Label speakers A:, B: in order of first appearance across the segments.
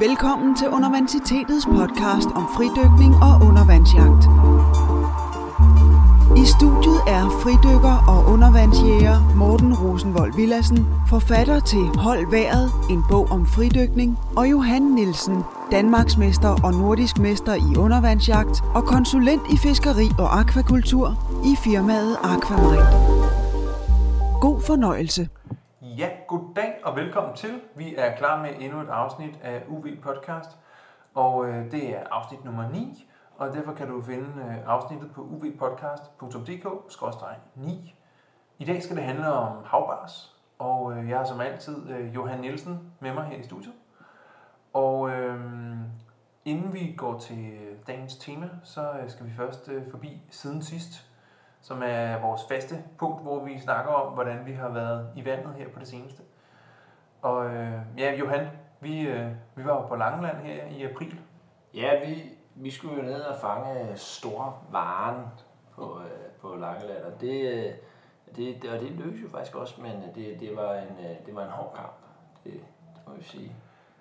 A: Velkommen til Universitetets podcast om fridykning og undervandsjagt. I studiet er fridykker og undervandsjæger Morten Rosenvold Villassen, forfatter til Hold Været, en bog om fridykning, og Johan Nielsen, Danmarksmester og nordisk mester i undervandsjagt og konsulent i fiskeri og akvakultur i firmaet Aquamarine. God fornøjelse.
B: Ja, goddag og velkommen til. Vi er klar med endnu et afsnit af UV Podcast, og øh, det er afsnit nummer 9, og derfor kan du finde øh, afsnittet på uvpodcast.dk-9. I dag skal det handle om havbars, og øh, jeg har som altid øh, Johan Nielsen med mig her i studiet. Og øh, inden vi går til øh, dagens tema, så øh, skal vi først øh, forbi siden sidst, som er vores faste punkt, hvor vi snakker om, hvordan vi har været i vandet her på det seneste. Og øh, ja, Johan, vi, øh, vi var jo på Langeland her i april.
C: Ja, vi, vi skulle jo ned og fange store varen på, øh, på Langeland, og det, øh, det, det, og det lykkedes jo faktisk også, men det, det, var, en, øh, det var en hård kamp, det, det må vi sige.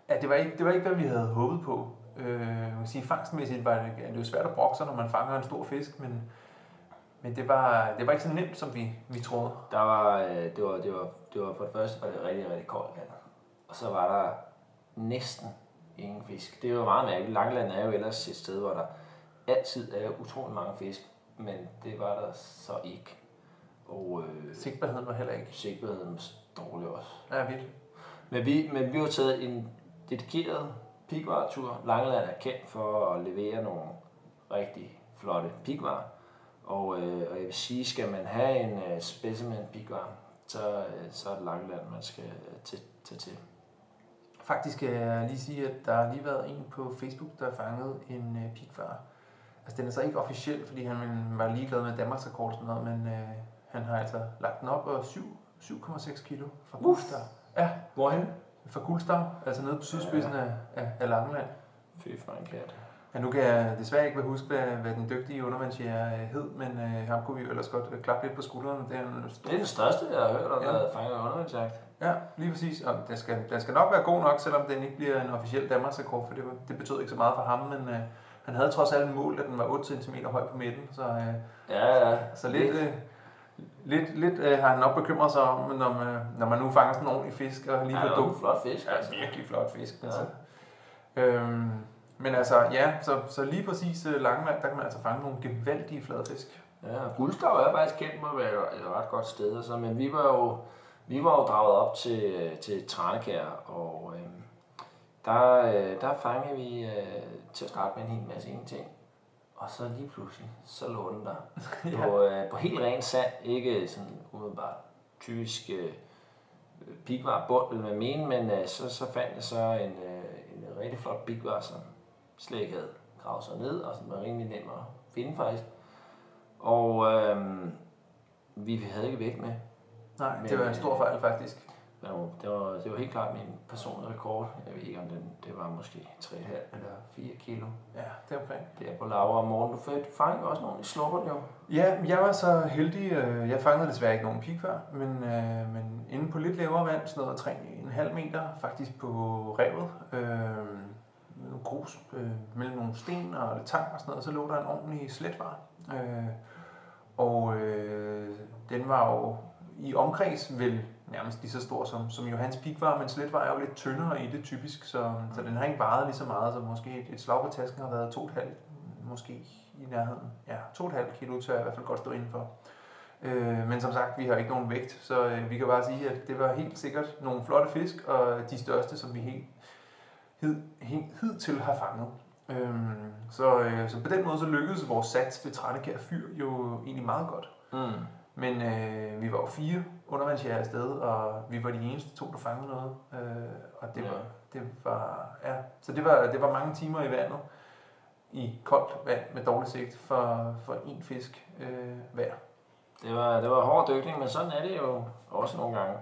B: Ja, det var ikke, det var ikke hvad vi havde håbet på. Øh, man kan sige, fangstmæssigt var det, det er jo svært at brokke sig, når man fanger en stor fisk, men, men det, var, det var ikke så nemt, som vi, vi troede.
C: Der var, øh, det, var, det, var, det var for det første var det rigtig, rigtig koldt vand. Og så var der næsten ingen fisk. Det jo meget mærkeligt. Langeland er jo ellers et sted, hvor der altid er utrolig mange fisk, men det var der så ikke. Og øh,
B: Sigtbarheden var heller ikke.
C: sikkerheden var dårlig også.
B: Ja, virkelig.
C: Men vi, men vi har taget en dedikeret pigvaretur. Langeland er kendt for at levere nogle rigtig flotte pigvarer. Og, øh, og jeg vil sige, skal man have en øh, specimen pigvar, så, øh, så er det Langeland, man skal øh, tage til, til.
B: Faktisk kan jeg lige sige, at der har lige været en på Facebook, der har fanget en øh, pigfar. Altså den er så ikke officiel, fordi han var ligeglad med Danmarks rekord og sådan noget, men øh, han har altså lagt den op og 7 7,6 kilo fra Guldstav. Ja,
C: Hvorhen?
B: fra Guldstav, altså nede på sydspidsen af, af, af Langeland.
C: Fy for en kat.
B: Ja, nu kan jeg desværre ikke huske, hvad, hvad den dygtige undervandsjæger øh, hed, men øh, ham kunne vi jo ellers godt øh, klappe lidt på skuldrene. Det er en stor...
C: Det er det største, jeg har hørt om,
B: Ja.
C: der fanger undervandsjagt.
B: Ja, lige præcis. Og den skal, den skal nok være god nok, selvom den ikke bliver en officiel Danmarks rekord, for det, det betød ikke så meget for ham, men øh, han havde trods alt mål, at den var 8 cm høj på midten, så, øh,
C: Ja, ja.
B: så lidt, øh, lidt, lidt øh, har han nok bekymret sig om, når man, når man nu fanger sådan en ordentlig fisk og lige
C: Ja, det en flot fisk,
B: Ja,
C: altså.
B: virkelig flot fisk.
C: Ja.
B: Altså. Øhm, men altså, ja, så, så lige præcis øh, Langeland, der kan man altså fange nogle gevaldige fladfisk.
C: Ja, Guldstav er faktisk kendt med at være et ret godt sted, altså, men vi var jo, vi var jo draget op til, til Tranekær, og øh, der, øh, der fangede vi øh, til at starte med en hel masse ingenting. Og så lige pludselig, så lå den der. på, øh, på helt ren sand, ikke sådan umiddelbart typisk øh, pigvar bund, vil man mene, men øh, så, så fandt jeg så en, øh, en rigtig flot pigvar, som havde gravet sig ned, og som var rimelig nem at finde faktisk. Og øhm, vi havde ikke vægt med.
B: Nej,
C: Men,
B: det var en stor
C: øh,
B: fejl faktisk.
C: Det var, det var, det var helt klart min personlige rekord. Jeg ved ikke, om den, det var måske 3,5 eller 4 kilo.
B: Ja, det er omkring.
C: Det er på Laura og Morgen. Du fangede også nogle i slupper, jo.
B: Ja, jeg var så heldig. øh, Jeg fangede desværre ikke nogen pig før, men, øh, men inde på lidt lavere vand, sådan noget 3,5 meter, faktisk på revet, øh, nogle grus øh, mellem nogle sten og lidt tang og sådan noget, så lå der en ordentlig sletvar. Øh, og øh, den var jo i omkreds vel nærmest lige så stor som, som Johans Pik var, men sletvar er jo lidt tyndere i det typisk, så, så den har ikke varet lige så meget, så måske et, et slag på tasken har været 2,5, måske i nærheden. Ja, 2,5 kilo tør jeg i hvert fald godt stå indenfor. Øh, men som sagt, vi har ikke nogen vægt, så øh, vi kan bare sige, at det var helt sikkert nogle flotte fisk, og de største, som vi helt, hed, hidtil har fanget. Øhm, så, øh, så på den måde så lykkedes vores sats ved Tranekær Fyr jo egentlig meget godt.
C: Mm.
B: Men øh, vi var jo fire undervandsjæger afsted, og vi var de eneste to, der fangede noget. Øh, og det
C: Ja.
B: var, det var, ja, så det var, det var mange timer i vandet, i koldt vand med dårlig sigt, for, for én fisk øh, hver.
C: Det var, det var hård dykning, men sådan er det jo også nogle gange.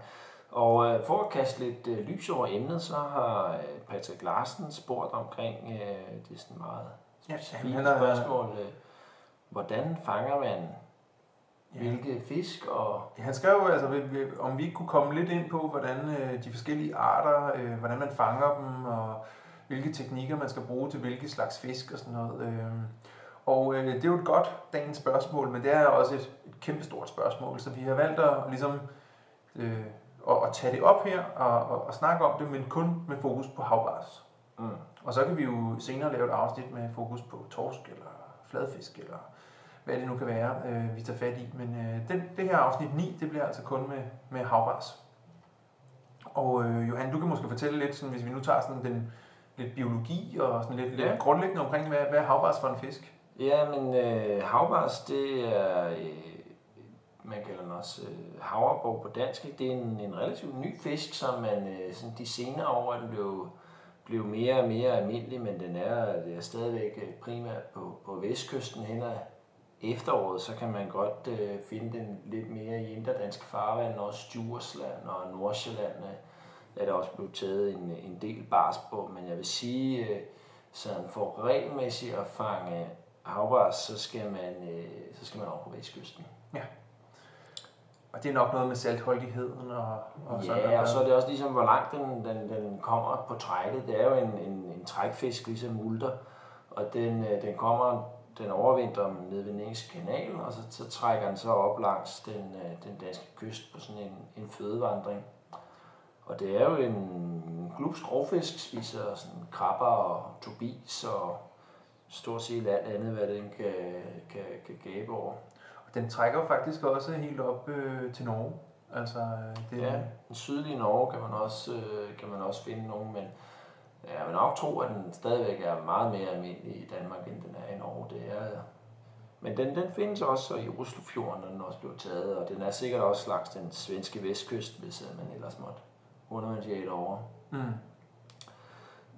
C: Og øh, for at kaste lidt øh, lys over emnet, så har øh, Patrick Larsen spurgt omkring øh, det er sådan meget
B: Ja, han har-
C: spørgsmål. Øh, hvordan fanger man
B: Ja.
C: hvilke fisk, og
B: Ja, Han skrev jo, altså, om vi ikke kunne komme lidt ind på, hvordan øh, de forskellige arter, øh, hvordan man fanger dem, og hvilke teknikker man skal bruge til hvilke slags fisk og sådan noget. Øh, og øh, det er jo et godt dagens spørgsmål, men det er også et, et kæmpestort spørgsmål, så vi har valgt at ligesom øh, at, at tage det op her og, og, og snakke om det, men kun med fokus på havbars. Mm. Og så kan vi jo senere lave et afsnit med fokus på torsk eller fladfisk eller hvad det nu kan være, øh, vi tager fat i. Men øh, den, det her afsnit 9, det bliver altså kun med, med havbars. Og øh, Johan, du kan måske fortælle lidt, sådan, hvis vi nu tager sådan den lidt biologi og sådan lidt, ja. lidt grundlæggende omkring, hvad, hvad er havbars for en fisk?
C: Ja, men øh, havbars, det er, øh, man kalder den også øh, havreborg på dansk, det er en, en relativt ny fisk, som man øh, sådan de senere år er den blev, blev mere og mere almindelig, men den er, det er stadigvæk øh, primært på, på vestkysten hen ad efteråret, så kan man godt øh, finde den lidt mere i inderdansk farvand, også Djursland og Nordsjælland øh, er der også blevet taget en, en del bars på, men jeg vil sige, øh, sådan for regelmæssigt at fange havbars, så skal man, øh, så skal man over på vestkysten.
B: Ja. Og det er nok noget med saltholdigheden og,
C: og sådan Ja, og så er det også ligesom, hvor langt den, den, den kommer på trækket. Det er jo en, en, en trækfisk, ligesom multer, og den, øh, den kommer den overvintrer nede ved Nængs kanal, og så, så trækker den så op langs den, øh, den danske kyst på sådan en, en fødevandring. Og det er jo en glupsk rovfisk, spiser sådan krabber og tobis og stort set alt andet, hvad den kan, kan, kan gabe over.
B: Og den trækker faktisk også helt op øh, til Norge. Altså,
C: det... Ja, den sydlige Norge kan man også, øh, kan man også finde nogen, men jeg vil nok tro, at den stadigvæk er meget mere almindelig i Danmark, end den er i Norge. Det er, men den, den findes også i Oslofjorden, når den også blev taget, og den er sikkert også langs den svenske vestkyst, hvis man ellers måtte undervandsjage over. Mm.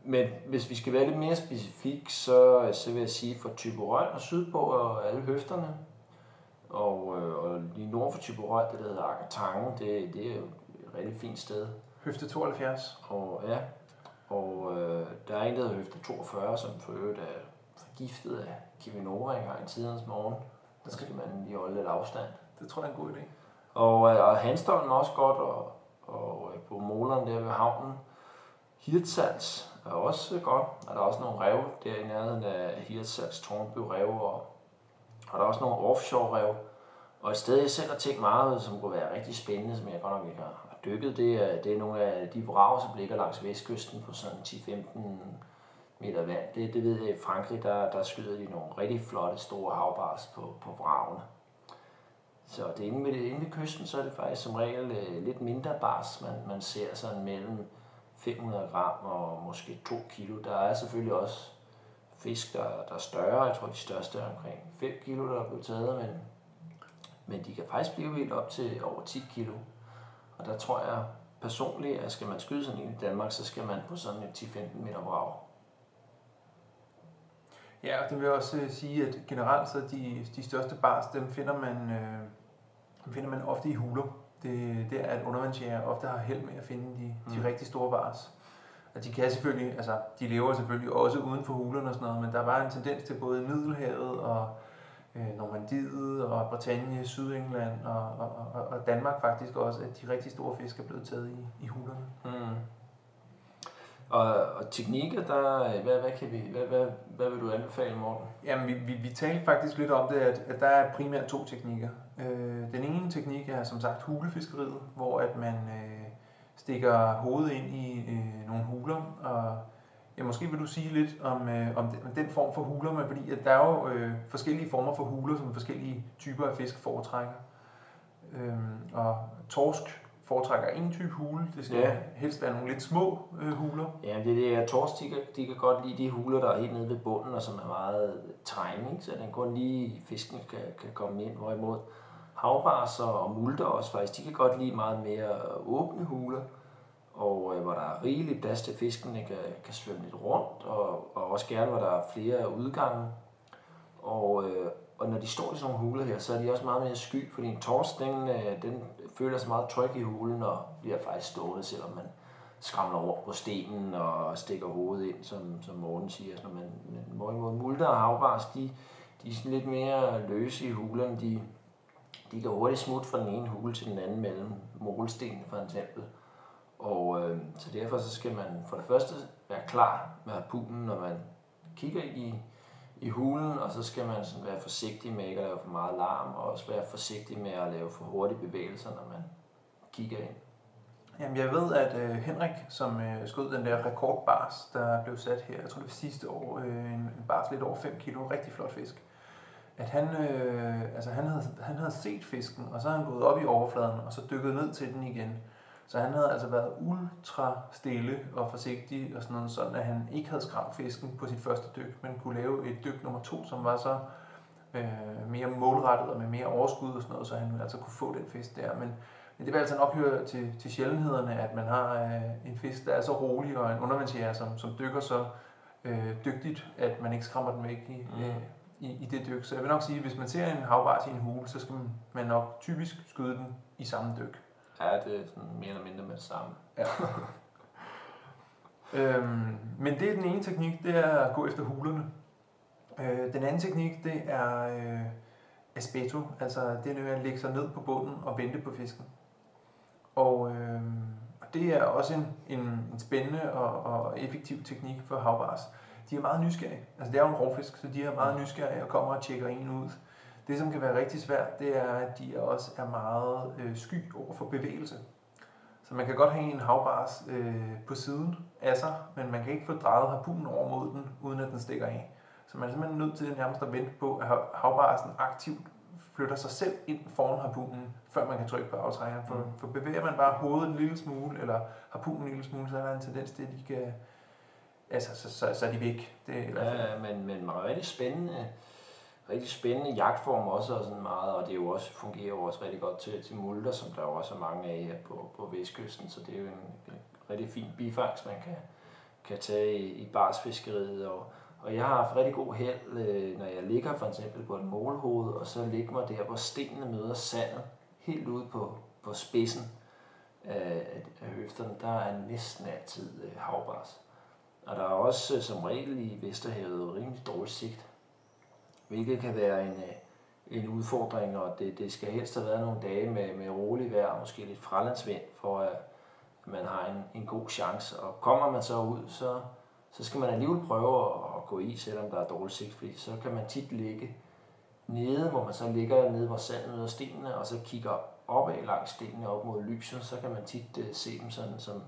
C: Men hvis vi skal være lidt mere specifik, så, så vil jeg sige for Typerøn og sydpå og alle høfterne, og, øh, og lige nord for Typerøn, det der hedder Akatange, det, det er jo et rigtig fint sted.
B: Høfte 72.
C: Og ja, og øh, der er en, der hedder Høfte 42, som for øvrigt er forgiftet af Kivinova engang i tidens morgen. Der skal man lige holde lidt afstand.
B: Det tror jeg er en god idé.
C: Og, øh, og Hanstholm også godt, og, og øh, på Moleren der ved havnen. Hirtshals er også godt, og der er også nogle rev der i nærheden af Hirtshals, Tornby rev, og, og der er også nogle offshore rev. Og et sted, jeg selv har tænkt meget, som kunne være rigtig spændende, som jeg godt nok ikke har dykket, det er, det er nogle af de vrager, som ligger langs vestkysten på sådan 10-15 meter vand. Det, det ved jeg i Frankrig, der, der skyder de nogle rigtig flotte store havbars på, på vragene. Så det inde ved, inde ved kysten, så er det faktisk som regel øh, lidt mindre bars, man, man ser sådan mellem 500 gram og måske 2 kilo. Der er selvfølgelig også fisk, der, der er større. Jeg tror, de største er omkring 5 kilo, der er blevet taget, men, men de kan faktisk blive helt op til over 10 kilo. Og der tror jeg personligt, at skal man skyde sådan en i Danmark, så skal man på sådan et 10-15 meter vrag.
B: Ja, og det vil også øh, sige, at generelt så de, de største bars, dem finder man, øh, dem finder man ofte i huler. Det, det er, at undervandsjæger ofte har held med at finde de, de mm. rigtig store bars. Og de kan selvfølgelig, altså de lever selvfølgelig også uden for hulerne og sådan noget, men der var en tendens til både Middelhavet og øh, Normandiet og Bretagne, Sydengland og, og, og, og Danmark faktisk også, at de rigtig store fisk er blevet taget i, i hulerne. Mm.
C: Og, og teknikker, der, hvad, hvad, kan vi, hvad, hvad, hvad vil du anbefale, Morten?
B: Jamen, vi, vi, vi talte faktisk lidt om det, at, at der er primært to teknikker. Øh, den ene teknik er som sagt hulefiskeriet, hvor at man øh, stikker hovedet ind i øh, nogle huler og Ja, måske vil du sige lidt om, øh, om, den, om den form for huler, men fordi at der er jo øh, forskellige former for huler, som forskellige typer af fisk foretrækker. Øhm, og torsk foretrækker en type hule. Det skal ja. helst være nogle lidt små øh, huler.
C: Ja, det er det, at torsk de kan, de kan godt lide de huler, der er helt nede ved bunden, og som er meget træning, så den kun lige fisken kan, kan komme ind. Hvorimod havbars og multer også faktisk, de kan godt lide meget mere øh, åbne huler og øh, hvor der er rigeligt plads til fiskene kan, kan svømme lidt rundt, og, og også gerne, hvor der er flere udgange. Og, øh, og når de står i sådan nogle huler her, så er de også meget mere sky, fordi en torsk, den, øh, den føler sig meget tryg i hulen og bliver faktisk stående, selvom man skramler over på stenen og stikker hovedet ind, som, som Morten siger. Så man, men hvorimod multer og havbars, de, de er sådan lidt mere løse i hulerne. De, de kan hurtigt smutte fra den ene hule til den anden mellem målstenene for eksempel. Og øh, så derfor så skal man for det første være klar med harpunen, når man kigger i, i hulen, og så skal man sådan være forsigtig med ikke at lave for meget larm, og også være forsigtig med at lave for hurtige bevægelser, når man kigger ind.
B: Jamen, jeg ved, at øh, Henrik, som øh, skød den der rekordbars, der blev sat her, jeg tror det var sidste år, øh, en, en bars lidt over 5 kilo, rigtig flot fisk, at han, øh, altså han, havde, han havde set fisken, og så havde han gået op i overfladen, og så dykket ned til den igen. Så han havde altså været ultra stille og forsigtig, og sådan noget, sådan at han ikke havde skræmt fisken på sit første dyk, men kunne lave et dyk nummer to, som var så øh, mere målrettet og med mere overskud og sådan noget, så han altså kunne få den fisk der. Men men det vil altså nok høre til, til sjældenhederne, at man har øh, en fisk, der er så rolig, og en undervandsjæger, som, som dykker så øh, dygtigt, at man ikke skræmmer den væk i, mm. øh, i, i det dyk. Så jeg vil nok sige, at hvis man ser en havbars i en hule, så skal man, nok typisk skyde den i samme dyk.
C: Ja, det er sådan mere eller mindre med det samme.
B: Ja. øhm, men det er den ene teknik, det er at gå efter hulerne. Øh, den anden teknik, det er øh, aspeto, altså det er at lægge sig ned på bunden og vente på fisken. Og øh, det er også en, en, en spændende og, og effektiv teknik for havbars. De er meget nysgerrige. Altså det er jo en rovfisk, så de er meget nysgerrige og kommer og tjekker en ud. Det, som kan være rigtig svært, det er, at de også er meget øh, sky over for bevægelse. Så man kan godt have en havbars øh, på siden af sig, men man kan ikke få drejet harpunen over mod den, uden at den stikker af. Så man er simpelthen nødt til nærmest at vente på, at havbarsen aktivt flytter sig selv ind foran harpunen, før man kan trykke på aftrækkeren. For, mm. for bevæger man bare hovedet en lille smule, eller harpunen en lille smule, så er der en tendens til, at de kan, altså, så, så, så er de væk.
C: Det er i hvert fald. Ja, men, men meget rigtig spændende, rigtig spændende jagtform også, og sådan meget, og det er jo også, fungerer jo også rigtig godt til, til multer, som der jo også er mange af her på, på Vestkysten, så det er jo en, en rigtig fin bifangst, man kan, kan tage i, i barsfiskeriet, og, og jeg har haft rigtig god held, øh, når jeg ligger for eksempel på et målhoved, og så ligger mig der, hvor stenene møder sandet, helt ude på, på spidsen af, af høfterne, der er næsten altid øh, havbars. Og der er også øh, som regel i Vesterhavet rimelig dårlig sigt, hvilket kan være en, øh, en udfordring, og det, det skal helst have været nogle dage med, med rolig vejr, måske lidt fralandsvind, for at øh, man har en, en god chance. Og kommer man så ud, så, så skal man alligevel prøve at gå i, selvom der er dårlig sigt, fordi så kan man tit ligge nede, hvor man så ligger nede, hvor sandet møder stenene, og så kigger opad langs stenene op mod lyset, så kan man tit uh, se dem sådan som,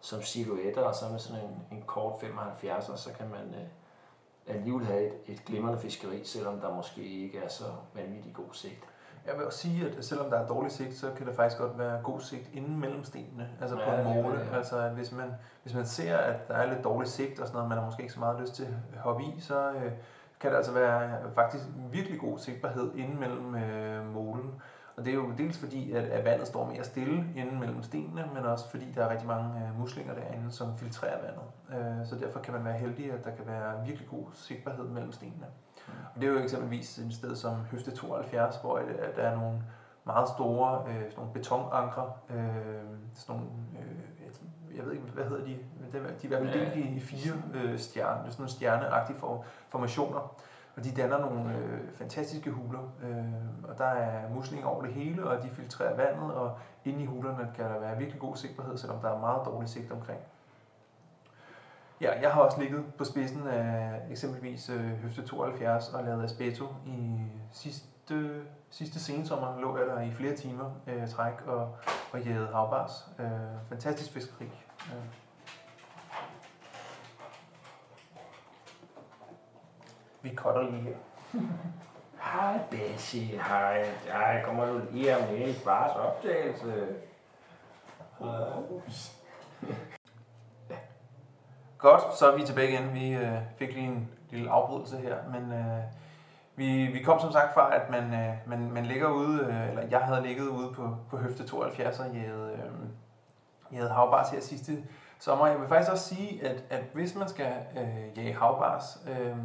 C: som silhuetter, og så med sådan en, en kort 75, og så kan man uh, alligevel have et, et glimrende fiskeri, selvom der måske ikke er så vanvittigt god sigt.
B: Jeg vil også sige, at selvom der er dårlig sigt, så kan der faktisk godt være god sigt inden mellem stenene, altså ja, på en måle. Ja. Altså at hvis man, hvis man ser, at der er lidt dårlig sigt og sådan noget, man har måske ikke så meget lyst til at hoppe i, så øh, kan der altså være faktisk virkelig god sigtbarhed inden mellem øh, målen. Og det er jo dels fordi, at, at vandet står mere stille inden mellem stenene, men også fordi der er rigtig mange øh, muslinger derinde, som filtrerer vandet. Øh, så derfor kan man være heldig, at der kan være virkelig god sigtbarhed mellem stenene. Og det er jo eksempelvis et sted som Høfte 72, hvor der er nogle meget store øh, sådan nogle betonankre, øh, sådan nogle, øh, jeg ved ikke, hvad hedder de, de er i hvert fald delt i, fire øh, stjerne, sådan nogle stjerneagtige formationer. Og de danner nogle øh, fantastiske huler, øh, og der er muslinger over det hele, og de filtrerer vandet, og inde i hulerne kan der være virkelig god sigtbarhed, selvom der er meget dårlig sigt omkring. Ja, jeg har også ligget på spidsen af eksempelvis øh, Høfte 72 og lavet aspeto i sidste, sidste sensommer. Lå jeg der i flere timer øh, træk og, og jægede havbars. Øh, fantastisk fiskeri. Øh. Vi cutter lige her.
C: Hej Bessie, hej. Jeg kommer du lige med i fars optagelse. Ups.
B: Godt, så er vi tilbage igen. Vi øh, fik lige en lille afbrydelse her, men øh, vi, vi kom som sagt fra, at man, øh, man, man ligger ude, øh, eller jeg havde ligget ude på, på høfte 72 og jæget, øh, jæget havbars her sidste sommer. Jeg vil faktisk også sige, at, at hvis man skal øh, jage havbars, øh,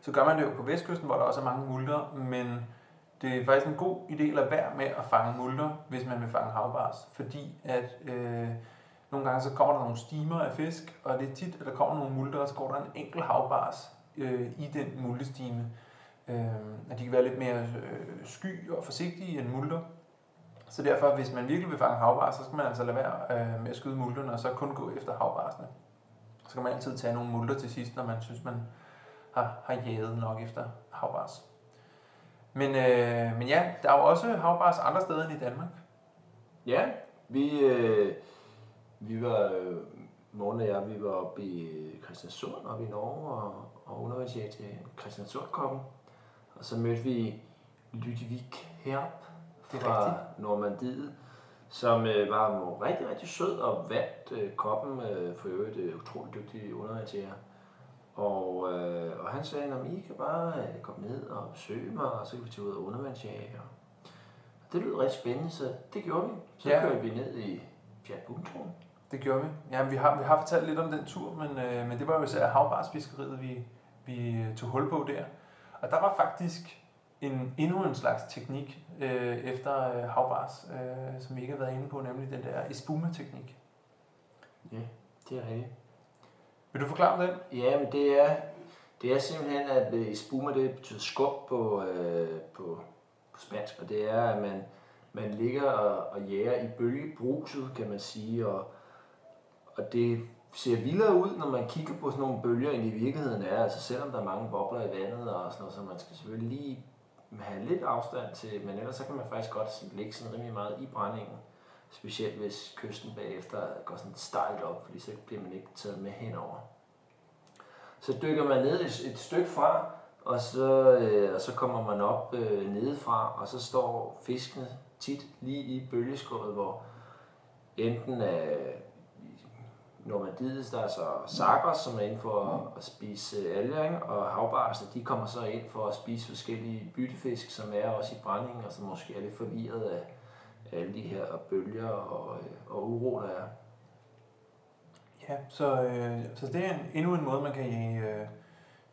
B: så gør man det jo på vestkysten, hvor der også er mange multer, men det er faktisk en god idé at lade være med at fange multer, hvis man vil fange havbars, fordi at øh, nogle gange så kommer der nogle stimer af fisk, og det er tit, at der kommer nogle multer, og så går der en enkelt havbars øh, i den multestime. Øh, at de kan være lidt mere øh, sky og forsigtige end multer. Så derfor, hvis man virkelig vil fange havbars, så skal man altså lade være øh, med at skyde multerne, og så kun gå efter havbarsene. Så kan man altid tage nogle multer til sidst, når man synes, man har, har jaget nok efter havbars. Men, øh, men ja, der er jo også havbars andre steder end i Danmark.
C: Ja, vi, øh, vi var, øh, Morten og jeg, vi var oppe i Christiansund, oppe i Norge, og, og underviste til Christiansundkoppen. Og så mødte vi Lydvig Herp
B: Det er
C: fra
B: rigtigt.
C: Normandiet, som øh, var rigtig, rigtig sød og vandt øh, koppen øh, for øvrigt øh, utrolig dygtig undervejtager. Og, øh, og han sagde, at I kan bare øh, komme ned og besøge mig, og så kan vi tage ud og undervandsjage. Og det lød rigtig spændende, så det gjorde vi. Så
B: Ja.
C: kørte vi ned i Fiat Buntroen.
B: Det gjorde vi. Ja, vi har, vi har fortalt lidt om den tur, men, øh, men det var jo især havbarsfiskeriet, vi, vi øh, tog hul på der. Og der var faktisk en, endnu en slags teknik øh, efter øh, havbars, øh, som vi ikke har været inde på, nemlig den der espuma-teknik.
C: Ja, det er rigtigt.
B: Vil du forklare den?
C: Ja, men det er, det er simpelthen, at øh, espuma, det betyder skub på, øh, på, på spansk, og det er, at man, man ligger og, og jager i bølgebruset, kan man sige, og, og det ser vildere ud, når man kigger på sådan nogle bølger, end i virkeligheden er, altså selvom der er mange bobler i vandet og sådan noget, så man skal selvfølgelig lige have lidt afstand til, men ellers så kan man faktisk godt ligge sådan rimelig meget i brændingen. Specielt hvis kysten bagefter går sådan stejlt op, fordi så bliver man ikke taget med henover. Så dykker man ned et, et stykke fra, og så, øh, og så kommer man op øh, nedefra, og så står fiskene tit lige i bølgeskuddet, hvor enten er Normandiet, der er så sakker, som er inde for at, at spise øh, alger, og havbarsene, de kommer så ind for at spise forskellige byttefisk, som er også i brændingen, og som måske er lidt forvirret af alle de her bølger og, øh, og uro, der er.
B: Ja, så, øh, så det er en, endnu en måde, man kan jage, øh,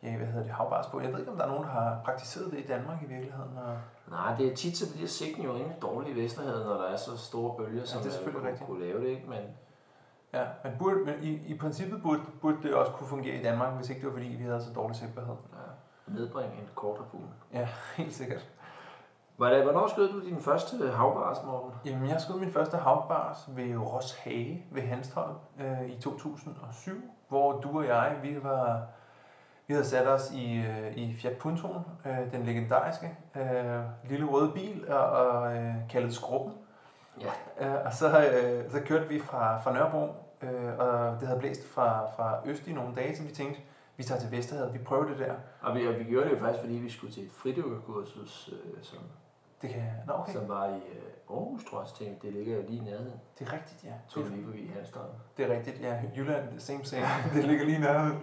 B: jage hvad hedder det, havbars på. Jeg ved ikke, om der er nogen, der har praktiseret det i Danmark i virkeligheden. Og,
C: Nej, det er tit, så bliver sigten jo rimelig dårlig i Vesterhavet, når der er så store bølger, som
B: det er
C: man
B: selvfølgelig
C: kunne, kunne lave det, ikke? Men
B: ja, men, burde, men i, i princippet burde, burde det også kunne fungere i Danmark, hvis ikke det var fordi, vi havde så dårlig sigtbarhed.
C: ja, nedbringe en kortere pool.
B: Ja, helt sikkert.
C: Hvordan- Hvornår skød du din første havbars, Morten?
B: Jamen, jeg skød min første havbars ved Roshage ved Hanstholm øh, i 2007, hvor du og jeg, vi var vi havde sat os i, øh, i Fiat Puntoen, øh, den legendariske øh, lille røde bil, og, og øh, kaldet Skrubben.
C: Ja.
B: Øh, og så, øh, så kørte vi fra, fra Nørrebro, øh, og det havde blæst fra, fra øst i nogle dage, så vi tænkte, vi tager til Vesterhavet, vi prøver det der.
C: Og vi, og vi gjorde det jo faktisk, fordi vi skulle til et fridykkerkursus, øh, som,
B: Det kan, nå okay,
C: som var i øh, Aarhus, tror jeg, tænkte, det ligger jo lige i nærheden.
B: det er rigtigt, ja.
C: Tog vi lige forbi Hanstholm.
B: Det er rigtigt, ja. Jylland, same same. det ligger lige nærmere.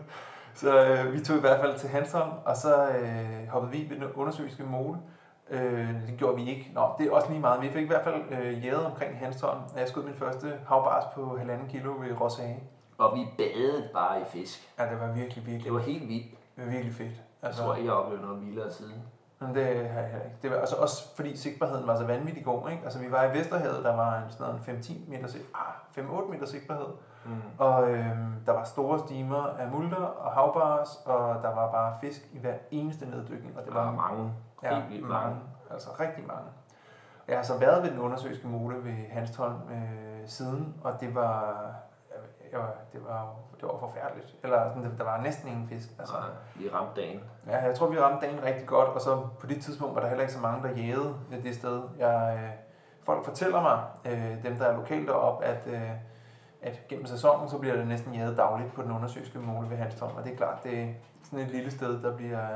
B: Så øh, vi tog i hvert fald til Hanstholm, og så øh, hoppede vi ved den undersøgelske mole. Øh, det gjorde vi ikke. Nå, det er også lige meget. Vi fik i hvert fald øh, jæget omkring Hanstholm. og Jeg skød min første havbars på halvanden kilo ved Roshage.
C: Og vi badede bare i fisk.
B: Ja, det var virkelig, virkelig,
C: Det var helt vildt.
B: det var virkelig fedt.
C: Jeg tror ikke, jeg oplevede noget vildere siden.
B: Men det har jeg heller ikke. Det var altså også fordi sigtbarheden var så vanvittig god. Ikke? Altså vi var i Vesterhavet, der var en, sådan en 5-10 meter, sig- ah, 5-8 meter sigtbarhed.
C: Mm.
B: Og øhm, der var store stimer af multer og havbars, og der var bare fisk i hver eneste neddykning. Og det var
C: var mange.
B: ja,
C: vildt mange.
B: Altså rigtig mange. Jeg har så været ved den undersøgelske mole ved Hanstholm øh, siden, og det var, jeg det var, det var forfærdeligt. Eller sådan, der var næsten ingen fisk. Altså,
C: Altså, vi ramte dagen.
B: Ja, jeg tror, vi ramte dagen rigtig godt, og så på det tidspunkt var der heller ikke så mange, der jægede det sted. Jeg, øh, folk fortæller mig, øh, dem der er lokalt deroppe, at, øh, at gennem sæsonen, så bliver det næsten jæget dagligt på den undersøgelske måle ved Hanstholm, og det er klart, det er sådan et lille sted, der bliver...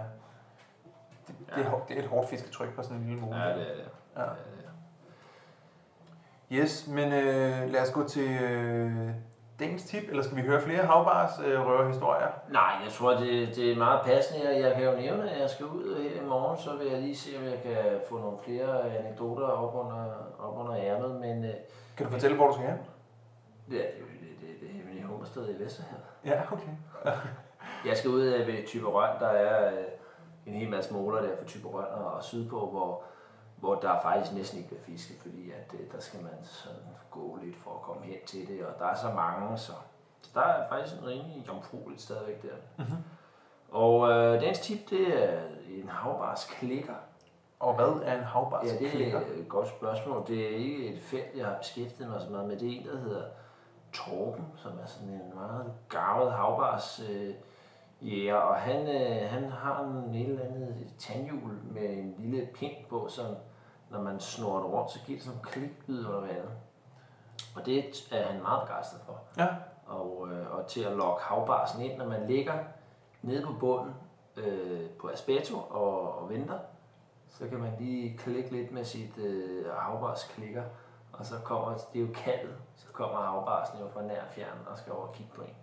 B: Det, det, er, det er et hårdt fisketryk på sådan en lille måle.
C: Ja, det er det.
B: Ja.
C: Ja, det er.
B: Yes, men øh, lad os gå til øh, dagens tip, eller skal vi høre flere havbars øh, røverhistorier?
C: Nej, jeg tror, det, det er meget passende. Jeg, jeg kan jo nævne, at jeg skal ud her i morgen, så vil jeg lige se, om jeg kan få nogle flere anekdoter op under, op under ærmet. Men øh,
B: Kan du fortælle, hvor du skal hen?
C: det er det, det, det, det er hemmelige hummersted i Vesterhavet.
B: Ja, okay.
C: Jeg skal ud øh, ved Typerøn, der er øh, en hel masse måler der for Typerøn og, og sydpå, hvor, hvor der faktisk næsten ikke bliver fisket, fordi at, øh, der skal man sådan gå lidt for at komme hen til det, og der er så mange, så, så der er faktisk en rimelig jomfrueligt stadigvæk der.
B: Mhm.
C: Og øh, dagens tip, det er en havbars klikker.
B: Og hvad er en havbars
C: Ja, det er et godt spørgsmål. Det er ikke et felt, jeg har beskæftiget mig så meget med. Det er en, der hedder Torben, som er sådan en meget gavet havbars øh, jæger, og han, øh, han har en et eller andet tandhjul med en lille pind på, som når man snor det rundt, så giver det sådan en klikbid under vandet. Og det er han meget begejstret for.
B: Ja.
C: Og, øh, og til at lokke havbarsen ind, når man ligger nede på bunden øh, på aspeto og, og venter, så kan man lige klikke lidt med sit øh, havbars klikker, og så kommer, det er jo kaldet, så kommer havbarsen jo fra nær fjern og skal over og kigge på en.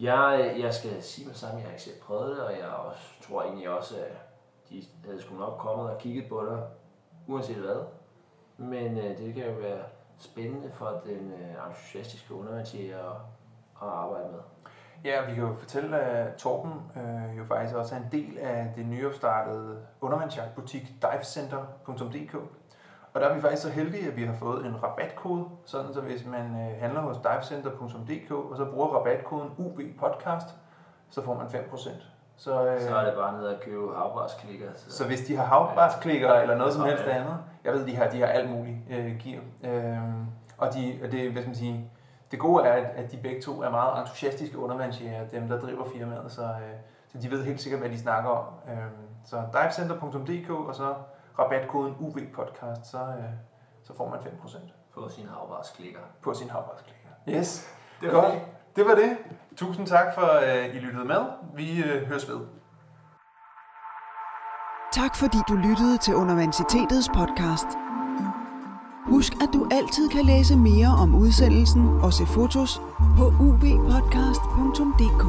C: Jeg, jeg skal sige med samme, jeg har ikke selv prøvet det, og jeg også, tror egentlig også, at de havde sgu nok kommet og kigget på dig, uanset hvad. Men øh, det kan jo være spændende for den øh, entusiastiske undervandsjæger at, at arbejde med.
B: Ja, vi kan jo fortælle, at Torben øh, jo faktisk også er en del af det nyopstartede undervandsjagtbutik divecenter.dk. Og der er vi faktisk så heldige, at vi har fået en rabatkode, sådan så hvis man øh, handler hos divecenter.dk og så bruger rabatkoden UBPodcast, så får man 5%. Så, øh,
C: Så er det bare ned at købe havbarsklikker. Så,
B: så hvis de har havbarsklikker eller noget som helst andet, jeg ved, de har, de har alt muligt øh, gear. Øh, og de, og det, hvad skal man sige, det gode er, at, at de begge to er meget entusiastiske undervandsjæger, dem der driver firmaet, så, øh, så de ved helt sikkert, hvad de snakker om. Øh, så divecenter.dk og så rabatkoden UVPodcast, så, øh, så får man 5%
C: på sine havbarsklikker.
B: på sin havbarsklikker. Yes,
C: Det var
B: godt.
C: det.
B: Det var det. Tusind tak for, at I lyttede med. Vi øh, høres ved.
A: Tak fordi du lyttede til Universitetets podcast. Husk, at du altid kan læse mere om udsendelsen og se fotos på ubpodcast.dk.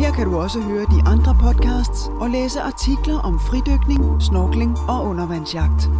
A: Her kan du også høre de andre podcasts og læse artikler om fridykning, snorkling og undervandsjagt.